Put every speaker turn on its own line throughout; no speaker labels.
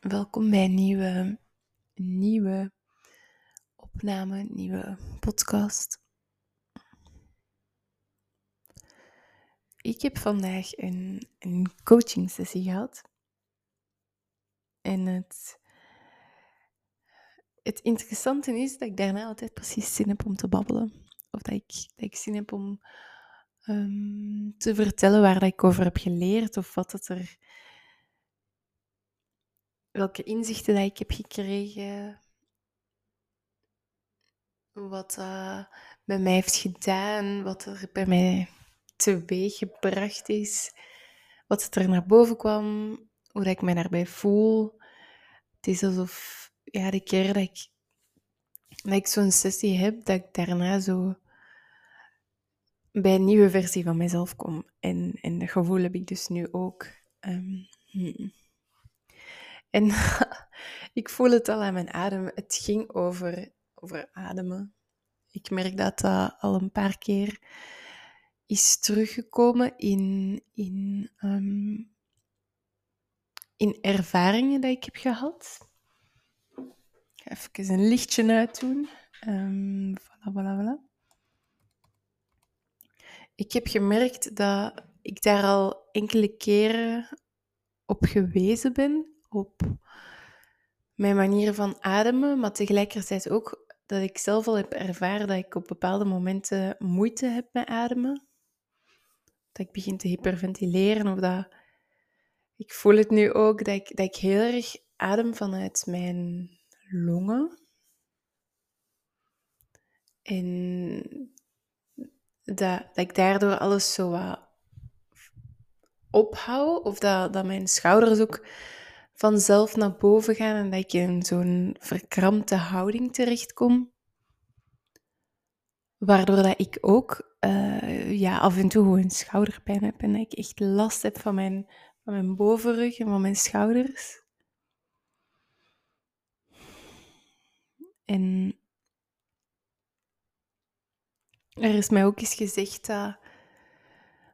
welkom bij een nieuwe, nieuwe opname, nieuwe podcast. Ik heb vandaag een, een coaching sessie gehad. En het, het interessante is dat ik daarna altijd precies zin heb om te babbelen. Of dat ik, dat ik zin heb om um, te vertellen waar dat ik over heb geleerd of wat het er welke inzichten dat ik heb gekregen, wat dat bij mij heeft gedaan, wat er bij mij teweeg gebracht is, wat er naar boven kwam, hoe ik me daarbij voel. Het is alsof ja, de keer dat ik, dat zo'n sessie heb, dat ik daarna zo bij een nieuwe versie van mezelf kom. En, en dat gevoel heb ik dus nu ook. Um, en ik voel het al aan mijn adem. Het ging over, over ademen. Ik merk dat dat al een paar keer is teruggekomen in, in, um, in ervaringen die ik heb gehad. Ik ga even een lichtje uitdoen. Um, voilà. Ik heb gemerkt dat ik daar al enkele keren op gewezen ben op mijn manier van ademen, maar tegelijkertijd ook dat ik zelf al heb ervaren dat ik op bepaalde momenten moeite heb met ademen. Dat ik begin te hyperventileren of dat... Ik voel het nu ook dat ik, dat ik heel erg adem vanuit mijn longen. En dat, dat ik daardoor alles zo wat ophoud. Of dat, dat mijn schouders ook vanzelf naar boven gaan en dat ik in zo'n verkrampte houding terechtkom. Waardoor dat ik ook uh, ja, af en toe gewoon schouderpijn heb en dat ik echt last heb van mijn, van mijn bovenrug en van mijn schouders. En er is mij ook eens gezegd dat,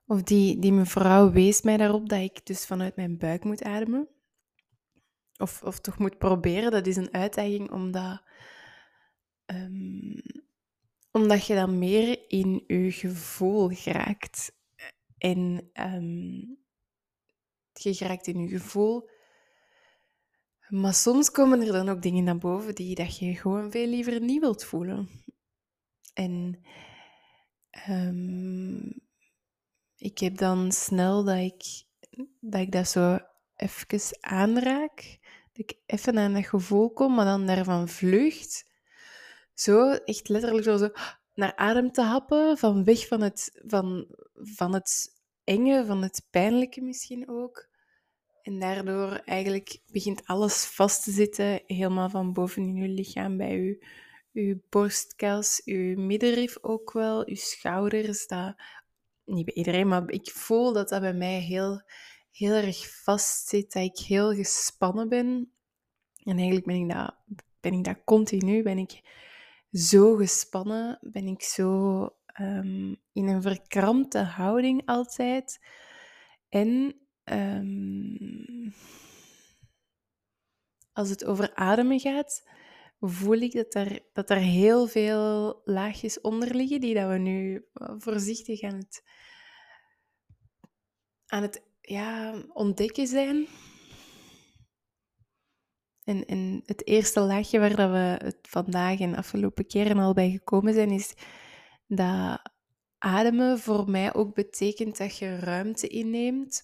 of die, die mevrouw wees mij daarop dat ik dus vanuit mijn buik moet ademen of, of toch moet proberen, dat is een uitdaging omdat, um, omdat je dan meer in je gevoel geraakt. En um, je geraakt in je gevoel. Maar soms komen er dan ook dingen naar boven die dat je gewoon veel liever niet wilt voelen. En um, ik heb dan snel dat ik dat, ik dat zo even aanraak dat ik even aan dat gevoel kom, maar dan daarvan vlucht. Zo, echt letterlijk zo, naar adem te happen, van weg van het, van, van het enge, van het pijnlijke misschien ook. En daardoor eigenlijk begint alles vast te zitten, helemaal van boven in je lichaam, bij je, je borstkels, je middenrif ook wel, je schouders. Dat, niet bij iedereen, maar ik voel dat dat bij mij heel heel erg vast zit, dat ik heel gespannen ben. En eigenlijk ben ik dat, ben ik dat continu, ben ik zo gespannen, ben ik zo um, in een verkrampte houding altijd. En um, als het over ademen gaat, voel ik dat er, dat er heel veel laagjes onder liggen, die dat we nu voorzichtig aan het, aan het ja, ontdekken zijn. En, en het eerste laagje waar dat we vandaag en afgelopen keren al bij gekomen zijn, is dat ademen voor mij ook betekent dat je ruimte inneemt.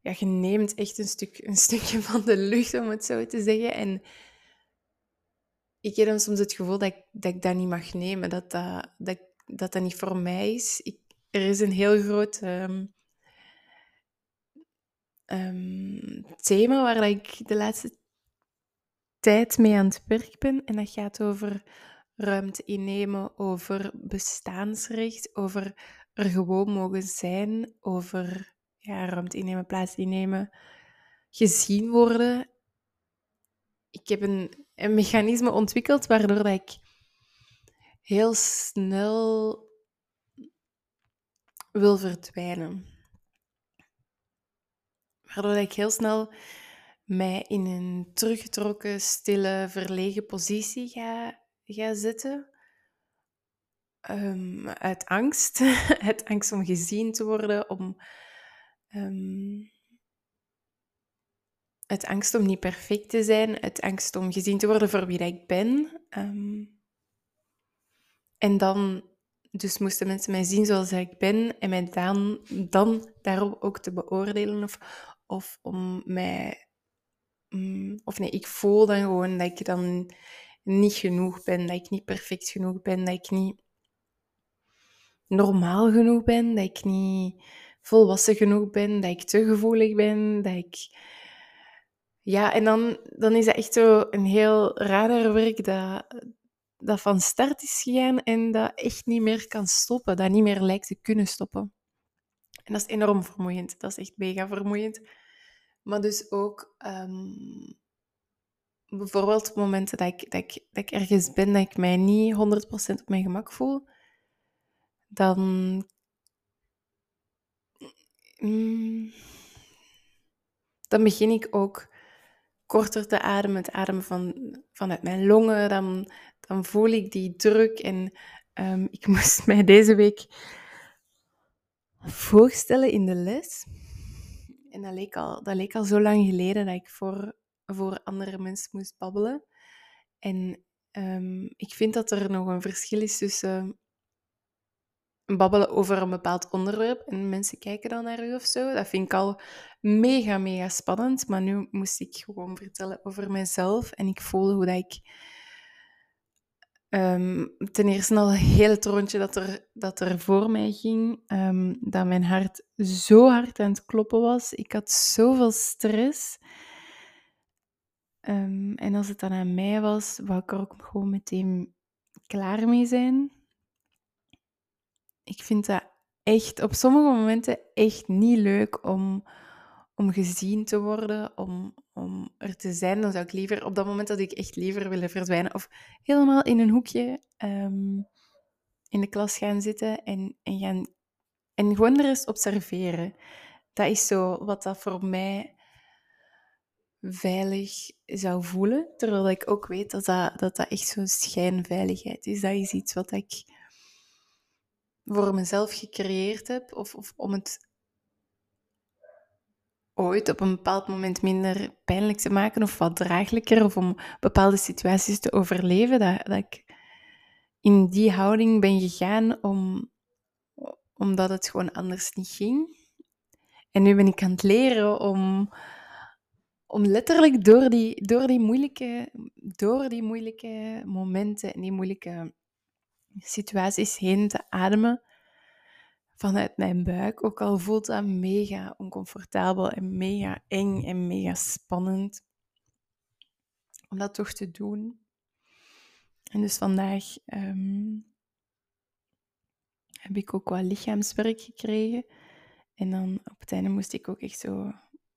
Ja, je neemt echt een, stuk, een stukje van de lucht, om het zo te zeggen. En ik heb dan soms het gevoel dat ik dat, ik dat niet mag nemen, dat dat, dat, dat, dat niet voor mij is. Ik, er is een heel groot um, um, thema waar ik de laatste tijd mee aan het werk ben. En dat gaat over ruimte innemen, over bestaansrecht, over er gewoon mogen zijn, over ja, ruimte innemen, plaats innemen, gezien worden. Ik heb een, een mechanisme ontwikkeld waardoor dat ik heel snel wil verdwijnen. waardoor ik heel snel mij in een teruggetrokken, stille, verlegen positie ga, ga zitten. Um, uit angst. uit angst om gezien te worden, om... Um, uit angst om niet perfect te zijn, uit angst om gezien te worden voor wie ik ben. Um, en dan, dus moesten mensen mij zien zoals ik ben en mij dan, dan daarop ook te beoordelen of, of om mij... Mm, of nee, ik voel dan gewoon dat ik dan niet genoeg ben, dat ik niet perfect genoeg ben, dat ik niet normaal genoeg ben, dat ik niet volwassen genoeg ben, dat ik te gevoelig ben, dat ik... Ja, en dan, dan is dat echt zo een heel radarwerk dat, dat van start is gegaan en dat echt niet meer kan stoppen, dat niet meer lijkt te kunnen stoppen. En dat is enorm vermoeiend, dat is echt mega vermoeiend. Maar dus ook um, bijvoorbeeld momenten dat ik, dat, ik, dat ik ergens ben dat ik mij niet 100% op mijn gemak voel, dan. Mm, dan begin ik ook korter te ademen, het ademen van, vanuit mijn longen. Dan, dan voel ik die druk. En um, ik moest mij deze week voorstellen in de les. En dat leek al, dat leek al zo lang geleden dat ik voor, voor andere mensen moest babbelen. En um, ik vind dat er nog een verschil is tussen babbelen over een bepaald onderwerp en mensen kijken dan naar u of zo. Dat vind ik al mega, mega spannend. Maar nu moest ik gewoon vertellen over mezelf en ik voelde hoe dat ik um, ten eerste al heel het rondje dat er, dat er voor mij ging, um, dat mijn hart zo hard aan het kloppen was. Ik had zoveel stress. Um, en als het dan aan mij was, wou ik er ook gewoon meteen klaar mee zijn ik vind dat echt op sommige momenten echt niet leuk om, om gezien te worden, om, om er te zijn. Dan zou ik liever, op dat moment dat ik echt liever willen verdwijnen of helemaal in een hoekje um, in de klas gaan zitten en, en, gaan, en gewoon er eens observeren. Dat is zo wat dat voor mij veilig zou voelen. Terwijl ik ook weet dat dat, dat, dat echt zo'n schijnveiligheid is. Dat is iets wat ik voor mezelf gecreëerd heb, of, of om het ooit op een bepaald moment minder pijnlijk te maken of wat draaglijker, of om bepaalde situaties te overleven, dat, dat ik in die houding ben gegaan om, omdat het gewoon anders niet ging. En nu ben ik aan het leren om, om letterlijk door die, door, die moeilijke, door die moeilijke momenten en die moeilijke situaties heen te ademen vanuit mijn buik. Ook al voelt dat mega oncomfortabel en mega eng en mega spannend om dat toch te doen. En dus vandaag ehm, heb ik ook wat lichaamswerk gekregen. En dan op het einde moest ik ook echt zo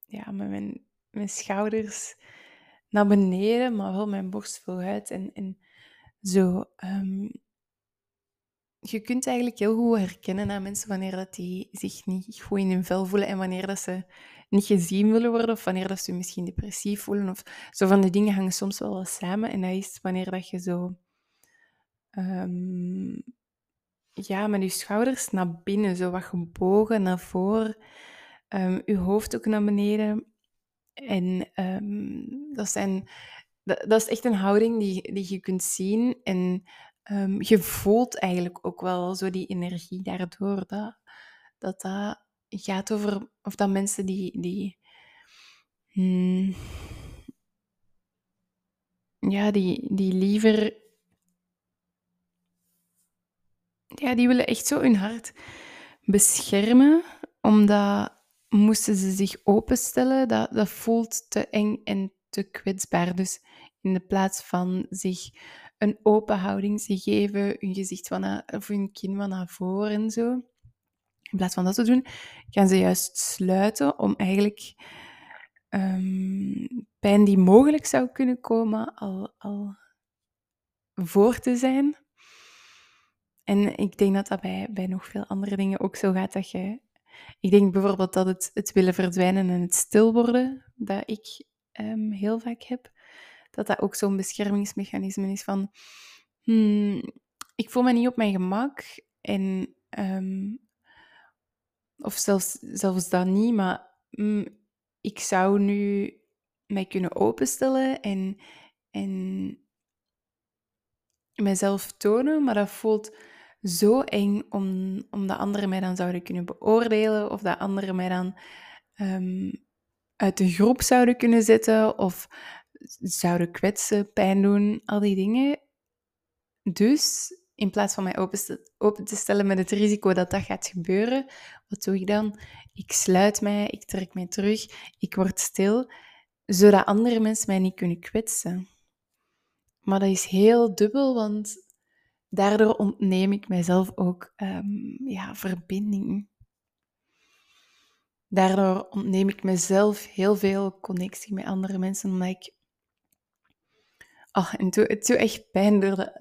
ja, met mijn, mijn schouders naar beneden, maar wel mijn borst vooruit. En, en zo um, je kunt eigenlijk heel goed herkennen aan mensen wanneer dat die zich niet goed in hun vel voelen en wanneer dat ze niet gezien willen worden of wanneer dat ze misschien depressief voelen. Of zo van die dingen hangen soms wel wel samen. En dat is wanneer dat je zo um, ja, met je schouders naar binnen, zo wat gebogen naar voren, um, je hoofd ook naar beneden. En um, dat, zijn, dat, is echt een houding die, die je kunt zien. En um, je voelt eigenlijk ook wel zo die energie daardoor. Dat dat, dat gaat over, of dat mensen die, die hmm, ja, die, die liever, ja, die willen echt zo hun hart beschermen, omdat moesten ze zich openstellen, dat, dat voelt te eng en te kwetsbaar. Dus in de plaats van zich een open houding te geven, hun gezicht van of hun kin van naar voren en zo. In plaats van dat te doen, gaan ze juist sluiten om eigenlijk um, pijn die mogelijk zou kunnen komen al, al voor te zijn. En ik denk dat dat bij, bij nog veel andere dingen ook zo gaat, dat je Ik denk bijvoorbeeld dat het, het willen verdwijnen en het stil worden, dat ik ehm, heel vaak heb, dat dat ook zo'n beschermingsmechanisme is van, hmm, ik voel me niet op mijn gemak en, ehm, of zelfs, zelfs dat niet, maar mm, ik zou nu mij kunnen openstellen en, en mijzelf tonen, maar dat voelt zo eng om, omdat anderen mij dan zouden kunnen beoordelen of dat anderen mij dan ehm, uit de groep zouden kunnen zetten of zouden kwetsen, pijn doen, al die dingen. Dus in plaats van mij open te stellen met het risico dat dat gaat gebeuren, wat doe ik dan? Ik sluit mij, ik trek mij terug, ik word stil, zodat andere mensen mij niet kunnen kwetsen. Maar dat is heel dubbel, want daardoor ontneem ik mijzelf ook um, ja, verbinding. Daardoor ontneem ik mezelf heel veel connectie met andere mensen, omdat ik... Oh, en het, het echt pijn door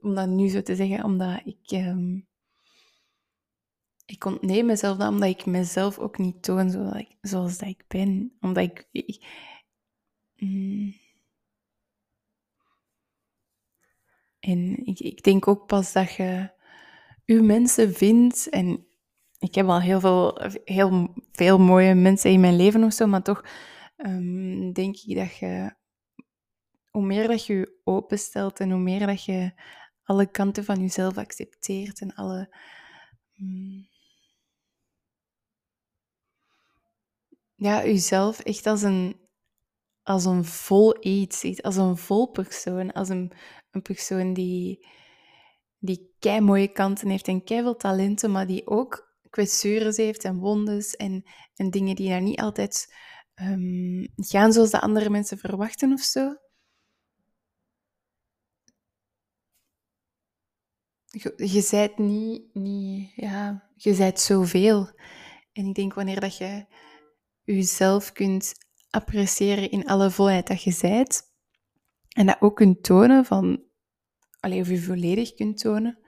om dat nu zo te zeggen, omdat ik... Um, ik ontneem mezelf dat omdat ik mezelf ook niet toon zoals, ik, zoals dat ik ben. Omdat ik... mm, En ik, denk ook pas dat je je mensen vindt. En ik heb al heel veel, heel veel mooie mensen in mijn leven of zo, maar toch um, denk ik dat je, hoe meer dat je je openstelt en hoe meer dat je alle kanten van jezelf accepteert en alle. Um, ja, jezelf echt als een, als een vol iets ziet, als een vol persoon, als een, een persoon die, die kei mooie kanten heeft en kei veel talenten, maar die ook kwetsures heeft en wondes en, en dingen die daar niet altijd um, gaan zoals de andere mensen verwachten of zo. Je, zijt niet, niet, ja, je zijt zoveel. En ik denk wanneer dat je jezelf kunt appreciëren in alle volheid dat je zijt, en dat ook kunt tonen van alleen of je volledig kunt tonen,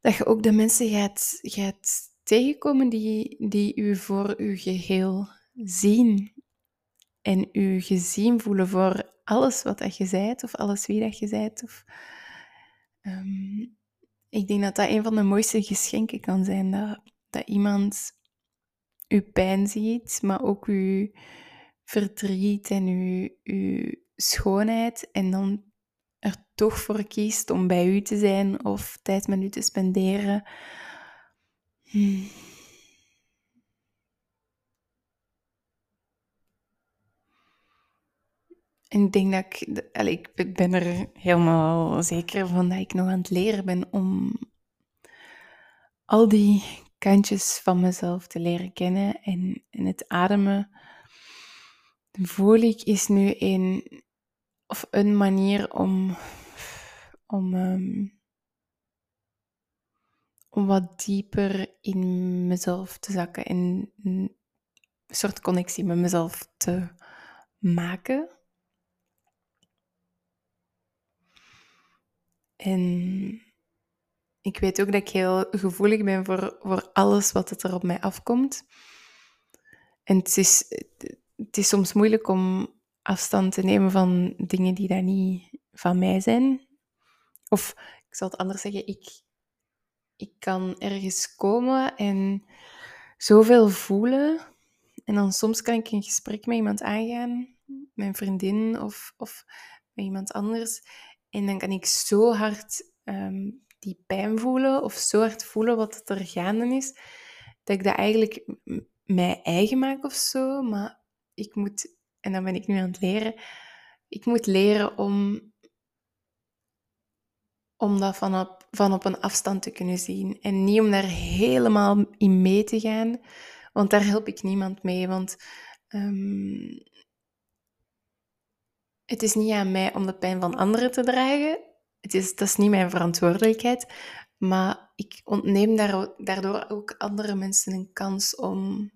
dat je ook de mensen gaat, gaat tegenkomen die, die u voor uw geheel zien. En u gezien voelen voor alles wat dat je zijt, of alles wie dat je zijt. Of, um, ik denk dat dat een van de mooiste geschenken kan zijn. Dat, dat iemand uw pijn ziet, maar ook uw verdriet en uw, uw schoonheid. En dan er toch voor kiest om bij u te zijn of tijd met u te spenderen. Hmm. En ik denk dat ik, ik ben er helemaal zeker van dat ik nog aan het leren ben om al die kantjes van mezelf te leren kennen. En, en het ademen, voel ik, is nu een of een manier om, om, ehm, om wat dieper in mezelf te zakken en een soort connectie met mezelf te maken. En ik weet ook dat ik heel gevoelig ben voor, voor alles wat er op mij afkomt. En het is, het is soms moeilijk om afstand te nemen van dingen die daar niet van mij zijn. Of ik zal het anders zeggen, ik, ik kan ergens komen en zoveel voelen. En dan soms kan ik een gesprek met iemand aangaan, mijn vriendin of, of met iemand anders. En dan kan ik zo hard ehm, die pijn voelen of zo hard voelen wat er gaande is, dat ik dat eigenlijk mij eigen maak of zo. Maar ik moet en dan ben ik nu aan het leren. Ik moet leren om, om dat van op, van op een afstand te kunnen zien. En niet om daar helemaal in mee te gaan, want daar help ik niemand mee. Want um, het is niet aan mij om de pijn van anderen te dragen. Het is, dat is niet mijn verantwoordelijkheid. Maar ik ontneem daardoor ook andere mensen een kans om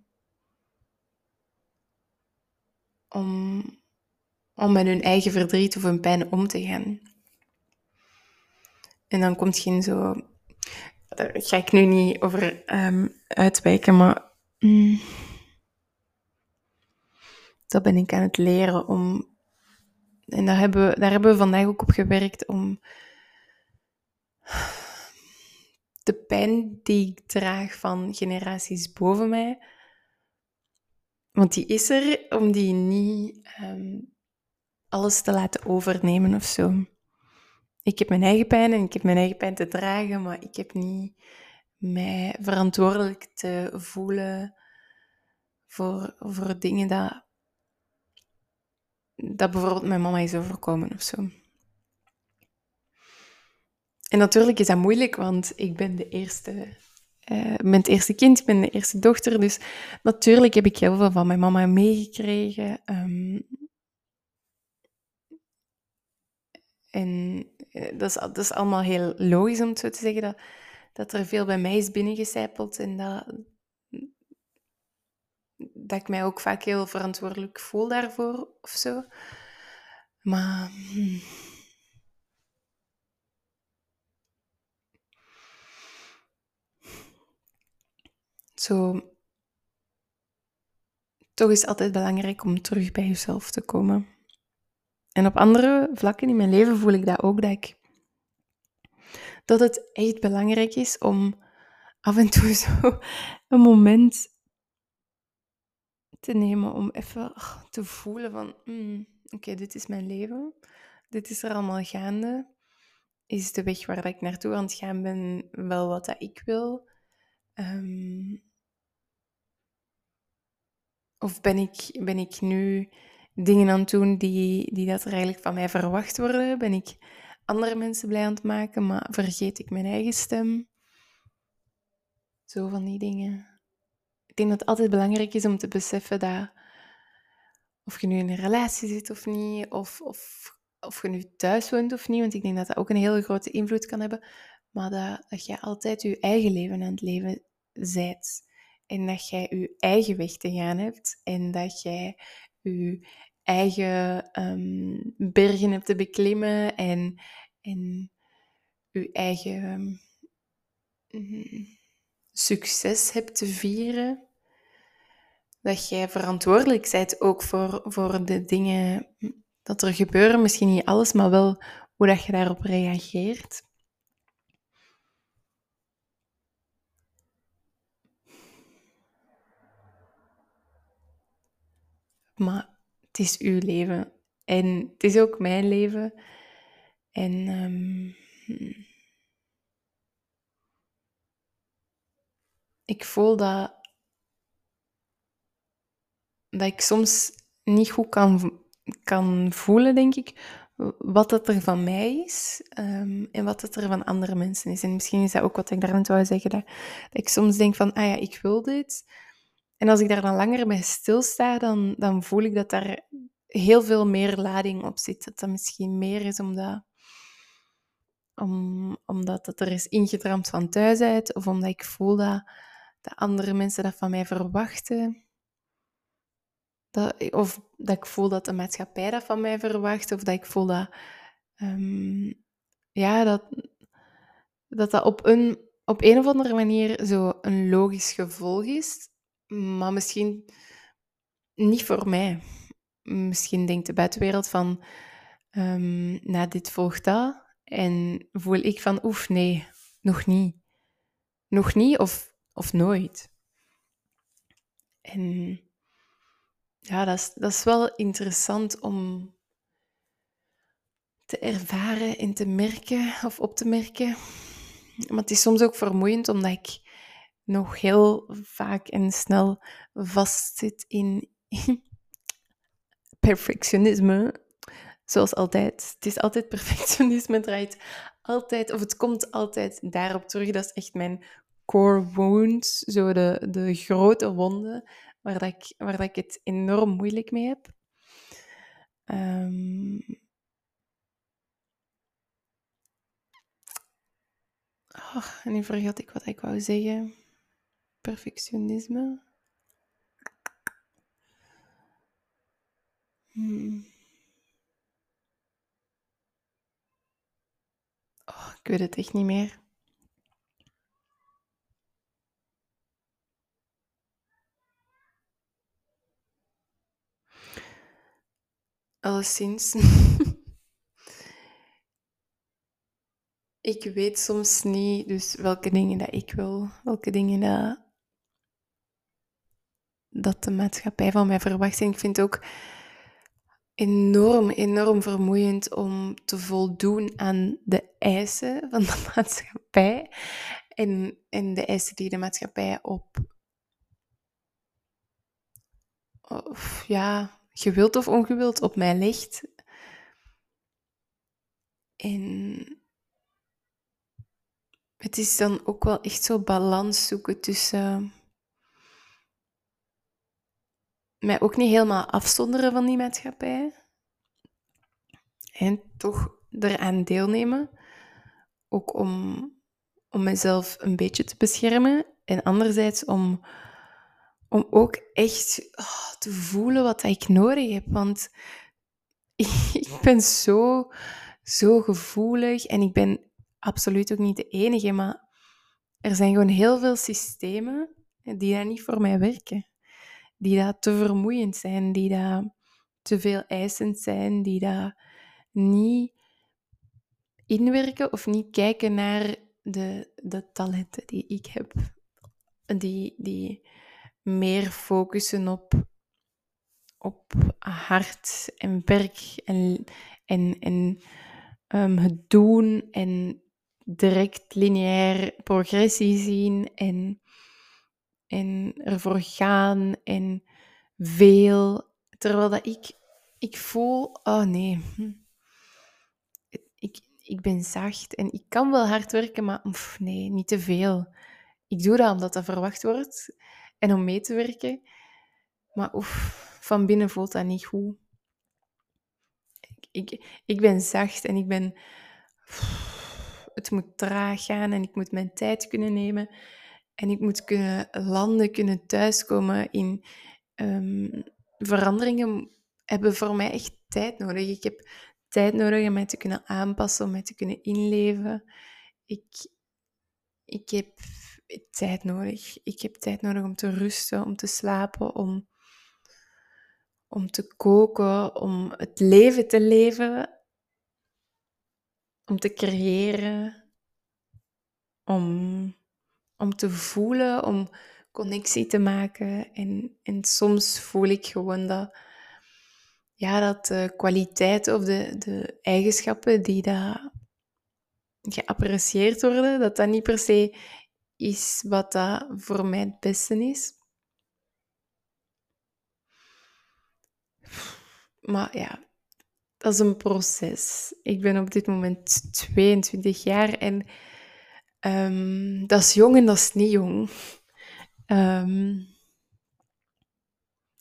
om, om met hun eigen verdriet of hun pijn om te gaan. En dan komt geen zo. daar ga ik nu niet over ehm, uitwijken, maar mm, dat ben ik aan het leren om. En daar hebben, we, daar hebben we vandaag ook op gewerkt om de pijn die ik draag van generaties boven mij, want die is er, om die niet ehm, alles te laten overnemen of zo. Ik heb mijn eigen pijn en ik heb mijn eigen pijn te dragen, maar ik heb niet mij verantwoordelijk te voelen voor, voor dingen dat, dat bijvoorbeeld mijn mama is overkomen of zo. En natuurlijk is dat moeilijk, want ik ben de eerste, uh, eerste kind, ik ben de eerste dochter. Dus natuurlijk heb ik heel veel van mijn mama meegekregen. Um, en uh, dat, is, dat is allemaal heel logisch om zo te zeggen, dat, dat er veel bij mij is binnengecijpeld en dat, dat ik mij ook vaak heel verantwoordelijk voel daarvoor of zo. Maar... Hmm. Zo, toch is het altijd belangrijk om terug bij jezelf te komen. En op andere vlakken in mijn leven voel ik dat ook, dat, ik, dat het echt belangrijk is om af en toe zo een moment te nemen om even te voelen van, mm, oké, dit is mijn leven, dit is er allemaal gaande. Is de weg waar ik naartoe aan het gaan ben wel wat dat ik wil? Um, of ben ik, ben ik nu dingen aan het doen die, die dat er eigenlijk van mij verwacht worden? Ben ik andere mensen blij aan het maken, maar vergeet ik mijn eigen stem? Zo van die dingen. Ik denk dat het altijd belangrijk is om te beseffen dat of je nu in een relatie zit of niet, of, of, of je nu thuis woont of niet, want ik denk dat dat ook een hele grote invloed kan hebben, maar dat, dat je altijd je eigen leven aan het leven zijt. En dat jij je eigen weg te gaan hebt en dat jij je eigen ehm, bergen hebt te beklimmen en, en je eigen mm, succes hebt te vieren. Dat jij verantwoordelijk bent ook voor, voor de dingen dat er gebeuren. Misschien niet alles, maar wel hoe dat je daarop reageert. Maar het is uw leven. En het is ook mijn leven. En um, ik voel dat, dat ik soms niet goed kan, kan voelen, denk ik, wat het er van mij is um, en wat het er van andere mensen is. En misschien is dat ook wat ik daarnet wou zeggen, dat, dat ik soms denk van, ah ja, ik wil dit, en als ik daar dan langer bij stilsta, dan, dan voel ik dat daar heel veel meer lading op zit. Dat dat misschien meer is omdat, om, omdat het er is ingedramd van thuis uit, of omdat ik voel dat, dat andere mensen dat van mij verwachten. Dat, of dat ik voel dat de maatschappij dat van mij verwacht, of dat ik voel dat, um, ja, dat, dat dat op een, op een of andere manier zo een logisch gevolg is maar misschien niet voor mij. Misschien denkt de buitenwereld van, um, nou, dit volgt dat. En voel ik van, oef, nee, nog niet. Nog niet of, of nooit. En ja, dat is, dat is wel interessant om te ervaren en te merken of op te merken. Maar het is soms ook vermoeiend omdat ik nog heel vaak en snel vastzit in perfectionisme. Zoals altijd. Het is altijd perfectionisme, draait altijd, of het komt altijd daarop terug. Dat is echt mijn core wounds, zo de, de grote wonden waar, dat ik, waar dat ik het enorm moeilijk mee heb. Um, en nu vergat ik wat ik wou zeggen perfectionisme. Hmm. Oh, ik weet het echt niet meer. Alleszins. ik weet soms niet dus welke dingen dat ik wil, welke dingen dat, dat de maatschappij van mij verwacht. En ik vind het ook enorm, enorm vermoeiend om te voldoen aan de eisen van de maatschappij. En, en de eisen die de maatschappij op, of ja, gewild of ongewild op mij legt. En het is dan ook wel echt zo balans zoeken tussen mij ook niet helemaal afzonderen van die maatschappij en toch eraan deelnemen. Ook om, om mezelf een beetje te beschermen en anderzijds om, om ook echt oh, te voelen wat ik nodig heb. Want ik ben zo, zo gevoelig en ik ben absoluut ook niet de enige, maar er zijn gewoon heel veel systemen die daar niet voor mij werken. Die daar te vermoeiend zijn, die daar te veel eisend zijn, die daar niet inwerken of niet kijken naar de, de talenten die ik heb. Die, die meer focussen op, op hart en werk en, en, en um, het doen en direct lineair progressie zien en, en ervoor gaan en veel. Terwijl dat ik, ik voel, oh nee, hm. ik, ik ben zacht en ik kan wel hard werken, maar nee, niet te veel. Ik doe dat omdat dat verwacht wordt en om mee te werken. Maar oef, van binnen voelt dat niet goed. Ik, ik, ik ben zacht en ik ben het moet traag gaan en ik moet mijn tijd kunnen nemen. En ik moet kunnen landen, kunnen thuiskomen in um, veranderingen hebben voor mij echt tijd nodig. Ik heb tijd nodig om mij te kunnen aanpassen, om mij te kunnen inleven. Ik, ik heb tijd nodig. Ik heb tijd nodig om te rusten, om te slapen, om, om te koken, om het leven te leven om te creëren, om, om te voelen, om connectie te maken. En, en soms voel ik gewoon dat, ja, dat de kwaliteit of de, de eigenschappen die daar geapprecieerd worden, dat dat niet per se is wat dat voor mij het beste is. Maar ja, dat is een proces. Ik ben op dit moment 22 jaar en um, dat is jong en dat is niet jong. Um,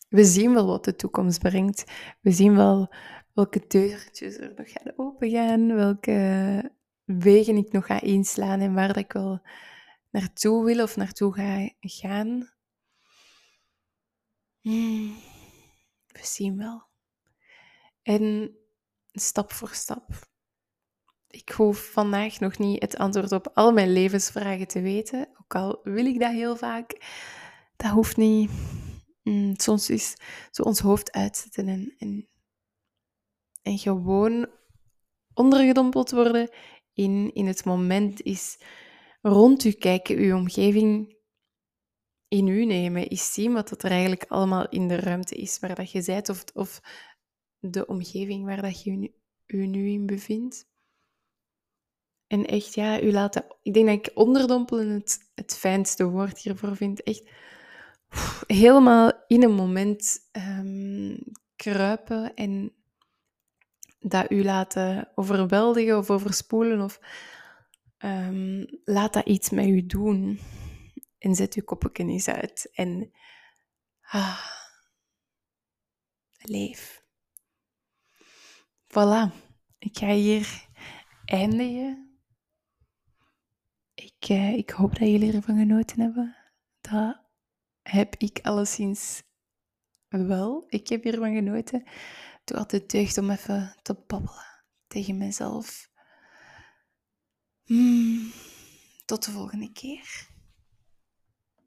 we zien wel wat de toekomst brengt. We zien wel welke deurtjes er nog gaan opengaan, welke wegen ik nog ga inslaan en waar ik wel naartoe wil of naartoe ga gaan. Hmm, we zien wel. En stap voor stap. Ik hoef vandaag nog niet het antwoord op al mijn levensvragen te weten, ook al wil ik dat heel vaak. Dat hoeft niet. Mm, soms is zo ons hoofd uitzetten en, en, en gewoon ondergedompeld worden in, in het moment is rond u kijken, uw omgeving in u nemen, is zien wat er eigenlijk allemaal in de ruimte is waar dat je bent of, of de omgeving waar dat je je nu in bevindt. En echt, ja, u laten... Ik denk dat ik onderdompelen het, het fijnste woord hiervoor vind. Echt helemaal in een moment um, kruipen en dat u laten overweldigen of overspoelen. Of um, laat dat iets met u doen. En zet uw koppeken eens uit. En ah, leef. Voilà, ik ga hier eindigen. Ik, uh, ik hoop dat jullie ervan genoten hebben. Dat heb ik alleszins wel. Ik heb hiervan genoten. Doe altijd deugd om even te babbelen tegen mezelf. Hmm, tot de volgende keer.